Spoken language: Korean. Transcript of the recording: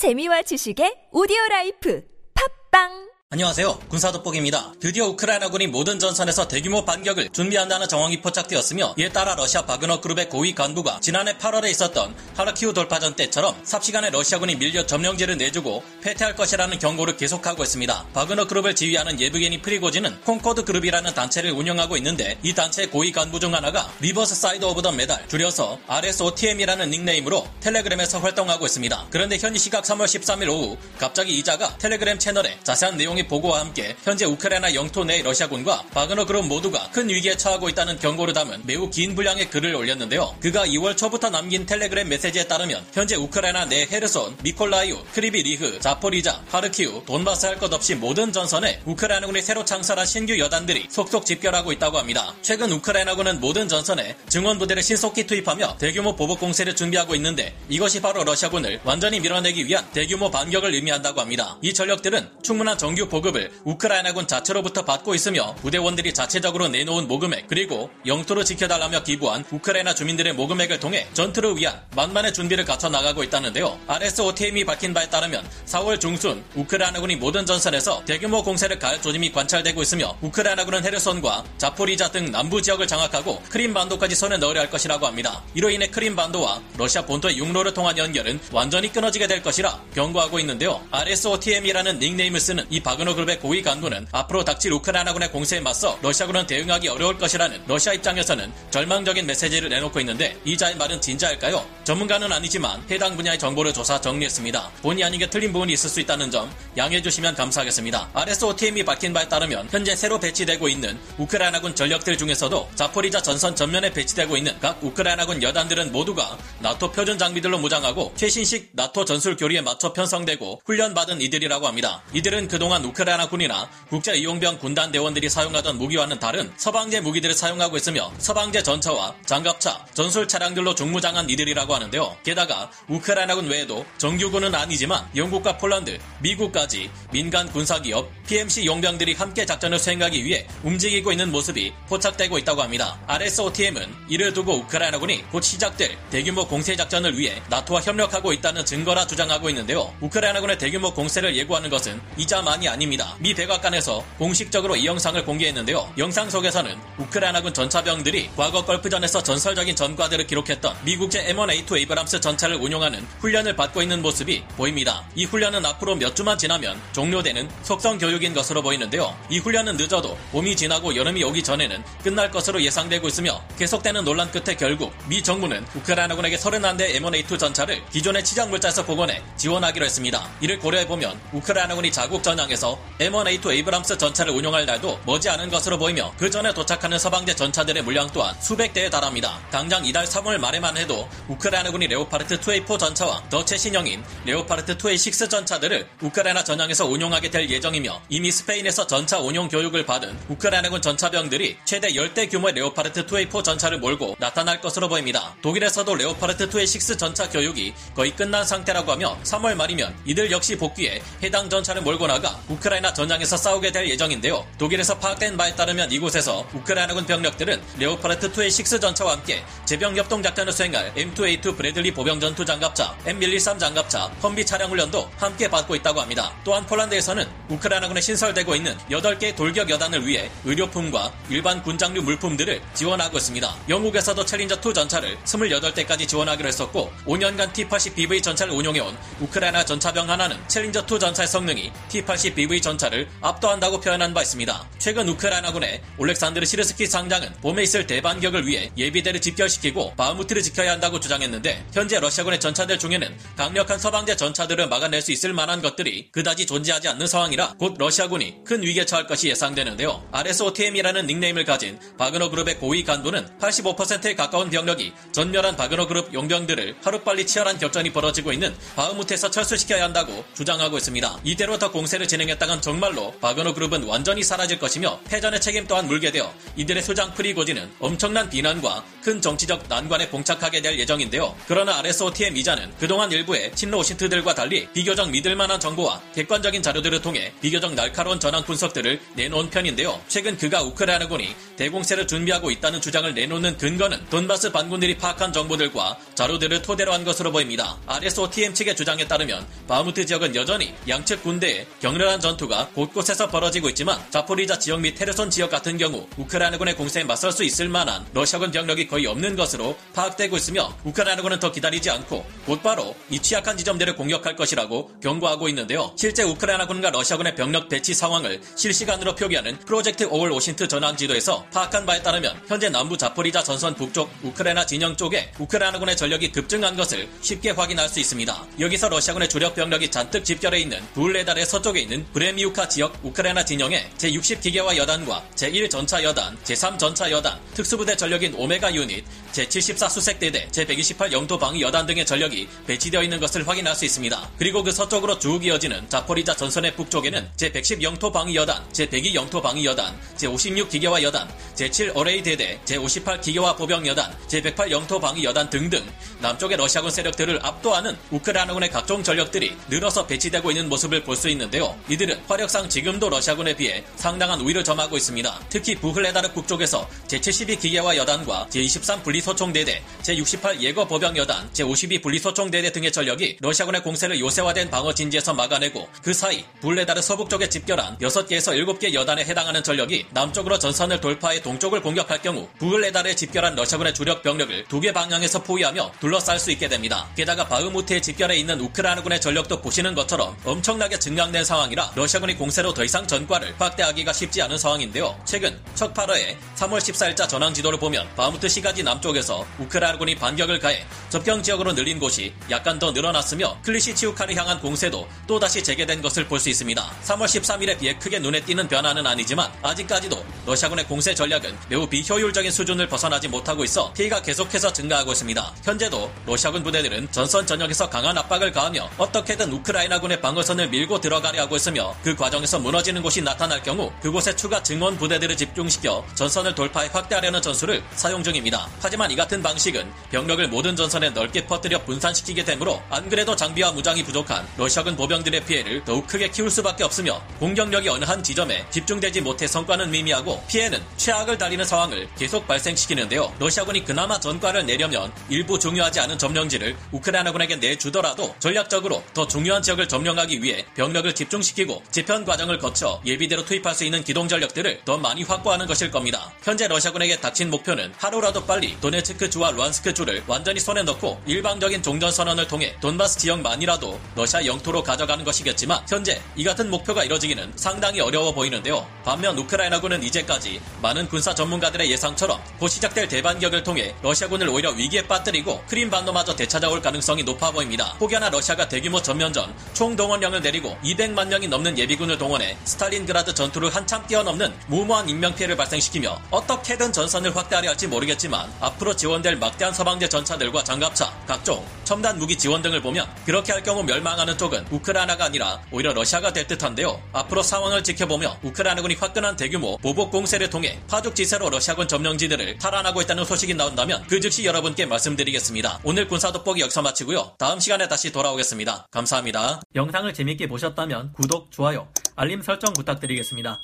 재미와 지식의 오디오 라이프. 팟빵 안녕하세요. 군사 돋보기입니다. 드디어 우크라이나군이 모든 전선에서 대규모 반격을 준비한다는 정황이 포착되었으며 이에 따라 러시아 바그너 그룹의 고위 간부가 지난해 8월에 있었던 하르키우 돌파전 때처럼 삽시간에 러시아군이 밀려 점령지를 내주고 패퇴할 것이라는 경고를 계속하고 있습니다. 바그너 그룹을 지휘하는 예브게니 프리고지는 콩코드 그룹이라는 단체를 운영하고 있는데 이 단체의 고위 간부 중 하나가 Reverse Side of the Medal 줄여서 RSOTM이라는 닉네임으로 텔레그램에서 활동하고 있습니다. 그런데 현지 시각 3월 13일 오후 갑자기 이자가 텔레그램 채널에 자세한 내용이 대통령의 보고와 함께 현재 우크라이나 영토 내 러시아군과 바그너 그룹 모두가 큰 위기에 처하고 있다는 경고를 담은 매우 긴 분량의 글을 올렸는데요. 그가 2월 초부터 남긴 텔레그램 메시지에 따르면 현재 우크라이나 내 헤르손, 미콜라이우, 크리비리흐, 자포리자, 하르키우, 돈바스 할 것 없이 모든 전선에 우크라이나군이 새로 창설한 신규 여단들이 속속 집결하고 있다고 합니다. 최근 우크라이나군은 모든 전선에 증원 부대를 신속히 투입하며 대규모 보복 공세를 준비하고 있는데 이것이 바로 러시아군을 완전히 밀어내기 위한 대규모 반격을 의미한다고 합니다. 이 전력들은 충분한 정규 보급을 우크라이나군 자체로부터 받고 있으며 부대원들이 자체적으로 내놓은 모금액 그리고 영토를 지켜달라며 기부한 우크라이나 주민들의 모금액을 통해 전투를 위한 만반의 준비를 갖춰 나가고 있다는데요. RSOTM이 밝힌 바에 따르면 4월 중순 우크라이나군이 모든 전선에서 대규모 공세를 가할 조짐이 관찰되고 있으며 우크라이나군은 헤르손과 자포리자 등 남부 지역을 장악하고 크림반도까지 손에 넣으려 할 것이라고 합니다. 이로 인해 크림반도와 러시아 본토의 육로를 통한 연결은 완전히 끊어지게 될 것이라 경고하고 있는데요. RSOTM이라는 닉네임을 쓰는 이 박, 바그너 그룹의 고위 간부는 앞으로 닥칠 우크라이나군의 공세에 맞서 러시아군은 대응하기 어려울 것이라는 러시아 입장에서는 절망적인 메시지를 내놓고 있는데 이자의 말은 진짜일까요? 전문가는 아니지만 해당 분야의 정보를 조사 정리했습니다. 본의 아니게 틀린 부분이 있을 수 있다는 점 양해해 주시면 감사하겠습니다. RSOTM이 밝힌 바에 따르면 현재 새로 배치되고 있는 우크라이나군 전력들 중에서도 자포리자 전선 전면에 배치되고 있는 각 우크라이나군 여단들은 모두가 나토 표준 장비들로 무장하고 최신식 나토 전술 교리에 맞춰 편성되고 훈련받은 이들이라고 합니다. 이들은 그동안 우크라이나 군이나 국제이용병 군단 대원들이 사용하던 무기와는 다른 서방제 무기들을 사용하고 있으며 서방제 전차와 장갑차, 전술 차량들로 중무장한 이들이라고 하는데요. 게다가 우크라이나군 외에도 정규군은 아니지만 영국과 폴란드, 미국까지 민간 군사기업 PMC 용병들이 함께 작전을 수행하기 위해 움직이고 있는 모습이 포착되고 있다고 합니다. RSOTM은 이를 두고 우크라이나군이 곧 시작될 대규모 공세 작전을 위해 나토와 협력하고 있다는 증거라 주장하고 있는데요. 우크라이나군의 대규모 공세를 예고하는 것은 이자만이 아닙니다. 미 백악관에서 공식적으로 이 영상을 공개했는데요. 영상 속에서는 우크라이나군 전차병들이 과거 걸프전에서 전설적인 전과들을 기록했던 미국제 M1A2 에이브람스 전차를 운용하는 훈련을 받고 있는 모습이 보입니다. 이 훈련은 앞으로 몇 주만 지나면 종료되는 속성 교육인 것으로 보이는데요. 이 훈련은 늦어도 봄이 지나고 여름이 오기 전에는 끝날 것으로 예상되고 있으며 계속되는 논란 끝에 결국 미 정부는 우크라이나군에게 31대 M1A2 전차를 기존의 치장 물자에서 복원해 지원하기로 했습니다. 이를 고려해보면 우크라이나군이 자국 전향에서 M1A2 에이브람스 전차를 운용할 날도 머지않은 것으로 보이며 그 전에 도착하는 서방제 전차들의 물량 또한 수백 대에 달합니다. 당장 이달 3월 말에만 해도 우크라이나군이 레오파르트 2A4 전차와 더 최신형인 레오파르트 2A6 전차들을 우크라이나 전역에서 운용하게 될 예정이며 이미 스페인에서 전차 운용 교육을 받은 우크라이나군 전차병들이 최대 10대 규모의 레오파르트 2A4 전차를 몰고 나타날 것으로 보입니다. 독일에서도 레오파르트 2A6 전차 교육이 거의 끝난 상태라고 하며 3월 말이면 이들 역시 복귀해 해당 전차를 몰고 나가 우크라이나 전장에서 싸우게 될 예정인데요. 독일에서 파악된 바에 따르면 이곳에서 우크라이나군 병력들은 레오파르트 2A6 전차와 함께 제병 협동 작전을 수행할 M2A2 브래들리 보병 전투 장갑차, M113 장갑차, 험비 차량 훈련도 함께 받고 있다고 합니다. 또한 폴란드에서는 우크라이나군에 신설되고 있는 8개 돌격 여단을 위해 의료품과 일반 군장류 물품들을 지원하고 있습니다. 영국에서도 챌린저2 전차를 28대까지 지원하기로 했었고 5년간 T-80BV 전차를 운용해온 우크라이나 전차병 하나는 챌린저2 전차의 성능이 T-80 BV 전차를 압도한다고 표현한 바 있습니다. 최근 우크라이나군의 올렉산드르 시르스키 상장은 봄에 있을 대반격을 위해 예비대를 집결시키고 바흐무트를 지켜야 한다고 주장했는데 현재 러시아군의 전차들 중에는 강력한 서방제 전차들을 막아낼 수 있을 만한 것들이 그다지 존재하지 않는 상황이라 곧 러시아군이 큰 위기에 처할 것이 예상되는데요. RSOTM이라는 닉네임을 가진 바그너 그룹의 고위 간부는 85%에 가까운 병력이 전멸한 바그너 그룹 용병들을 하루빨리 치열한 격전이 벌어지고 있는 바흐무트에서 철수시켜야 한다고 주장하고 있습니다. 이대로 더 공세를 진행해 전쟁했다간 정말로 바그너 그룹은 완전히 사라질 것이며 패전의 책임 또한 물게 되어 이들의 수장 프리고지는 엄청난 비난과 큰 정치적 난관에 봉착하게 될 예정인데요. 그러나 RSOTM 이자는 그동안 일부의 친러 OSINT들과 달리 비교적 믿을만한 정보와 객관적인 자료들을 통해 비교적 날카로운 전황 분석들을 내놓은 편인데요. 최근 그가 우크라이나군이 대공세를 준비하고 있다는 주장을 내놓는 근거는 돈바스 반군들이 파악한 정보들과 자료들을 토대로 한 것으로 보입니다. RSOTM 측의 주장에 따르면 바흐무트 지역은 여전히 양측 군대의 격렬한 전투가 곳곳에서 벌어지고 있지만 자포리자 지역 및 헤르손 지역 같은 경우 우크라이나군의 공세에 맞설 수 있을 만한 러시아군 병력이 거의 없는 것으로 파악되고 있으며 우크라이나군은 더 기다리지 않고 곧바로 이 취약한 지점들을 공격할 것이라고 경고하고 있는데요. 실제 우크라이나군과 러시아군의 병력 배치 상황을 실시간으로 표기하는 Project Owl OSINT 전황 지도에서 파악한 바에 따르면 현재 남부 자포리자 전선 북쪽 우크라이나 진영 쪽에 우크라이나군의 전력이 급증한 것을 쉽게 확인할 수 있습니다. 여기서 러시아군의 주력 병력이 잔뜩 집결해 있는 부글레다르의 서쪽에 있는 브레미우카 지역 우크라이나 진영에 제60기계화 여단과 제1전차 여단, 제3전차 여단, 특수부대 전력인 오메가 유닛, 제74 수색대대, 제128 영토 방위 여단 등의 전력이 배치되어 있는 것을 확인할 수 있습니다. 그리고 그 서쪽으로 쭉 이어지는 자포리자 전선의 북쪽에는 제110 영토 방위 여단, 제102 영토 방위 여단, 제56 기계화 여단, 제7 어레이 대대, 제58 기계화 보병 여단, 제108 영토 방위 여단 등등 남쪽의 러시아군 세력들을 압도하는 우크라이나군의 각종 전력들이 늘어서 배치되고 있는 모습을 볼 수 있는데요. 이들은 화력상 지금도 러시아군에 비해 상당한 우위를 점하고 있습니다. 특히 부흐레다르 북쪽에서 제72 기계화 여단과 제23 분리 소총대대, 제68 예거 보병 여단, 제52 분리소총대대 등의 전력이 러시아군의 공세를 요새화된 방어 진지에서 막아내고 그 사이 불레다르 서북 쪽에 집결한 6개에서 7개 여단에 해당하는 전력이 남쪽으로 전선을 돌파해 동쪽을 공격할 경우 부글레다르에 집결한 러시아군의 주력 병력을 두 개 방향에서 포위하며 둘러쌀 수 있게 됩니다. 게다가 바흐무트에 집결해 있는 우크라이나군의 전력도 보시는 것처럼 엄청나게 증강된 상황이라 러시아군이 공세로 더 이상 전과를 확대하기가 쉽지 않은 상황인데요. 최근 척파러의 3월 14일자 전황 지도를 보면 바흐무트 시가지 남쪽 에서 우크라이나군이 반격을 가해 접경 지역으로 늘린 곳이 약간 더 늘어났으며 클리시치우카를 향한 공세도 또다시 재개된 것을 볼 수 있습니다. 3월 13일에 비해 크게 눈에 띄는 변화는 아니지만 아직까지도 러시아군의 공세 전략은 매우 비효율적인 수준을 벗어나지 못하고 있어 피해가 계속해서 증가하고 있습니다. 현재도 러시아군 부대들은 전선 전역에서 강한 압박을 가하며 어떻게든 우크라이나군의 방어선을 밀고 들어가려 하고 있으며 그 과정에서 무너지는 곳이 나타날 경우 그곳에 추가 증원 부대들을 집중시켜 전선을 돌파해 확대하려는 전술을 사용 중입니다. 하지만 이 같은 방식은 병력을 모든 전선에 넓게 퍼뜨려 분산시키게 되므로 안 그래도 장비와 무장이 부족한 러시아군 보병들의 피해를 더욱 크게 키울 수밖에 없으며 공격력이 어느 한 지점에 집중되지 못해 성과는 미미하고 피해는 최악을 달리는 상황을 계속 발생시키는데요. 러시아군이 그나마 전과를 내려면 일부 중요하지 않은 점령지를 우크라이나군에게 내주더라도 전략적으로 더 중요한 지역을 점령하기 위해 병력을 집중시키고 재편 과정을 거쳐 예비대로 투입할 수 있는 기동 전력들을 더 많이 확보하는 것일 겁니다. 현재 러시아군에게 닥친 목표는 하루라도 빨리 도 네츠크주와 루안스크주를 완전히 손에 넣고 일방적인 종전 선언을 통해 돈바스 지역만이라도 러시아 영토로 가져가는 것이겠지만 현재 이 같은 목표가 이뤄지기는 상당히 어려워 보이는데요. 반면 우크라이나군은 이제까지 많은 군사 전문가들의 예상처럼 곧 시작될 대반격을 통해 러시아군을 오히려 위기에 빠뜨리고 크림 반도마저 되찾아올 가능성이 높아 보입니다. 혹여나 러시아가 대규모 전면전 총동원령을 내리고 200만 명이 넘는 예비군을 동원해 스탈린그라드 전투를 한참 뛰어넘는 무모한 인명피해를 발생시키며 어떻게든 전선을 확대하려 할지 모르겠지만 앞 으로 지원될 막대한 서방제 전차들과 장갑차, 각종 첨단 무기 지원 등을 보면 그렇게 할 경우 멸망하는 쪽은 우크라이나가 아니라 오히려 러시아가 될 듯한데요. 앞으로 상황을 지켜보며 우크라이나군이 화끈한 대규모 보복 공세를 통해 파죽 지세로 러시아군 점령지들을 탈환하고 있다는 소식이 나온다면 그 즉시 여러분께 말씀드리겠습니다. 오늘 군사 돋보기 여기서 마치고요. 다음 시간에 다시 돌아오겠습니다. 감사합니다. 영상을 재밌게 보셨다면 구독, 좋아요, 알림 설정 부탁드리겠습니다.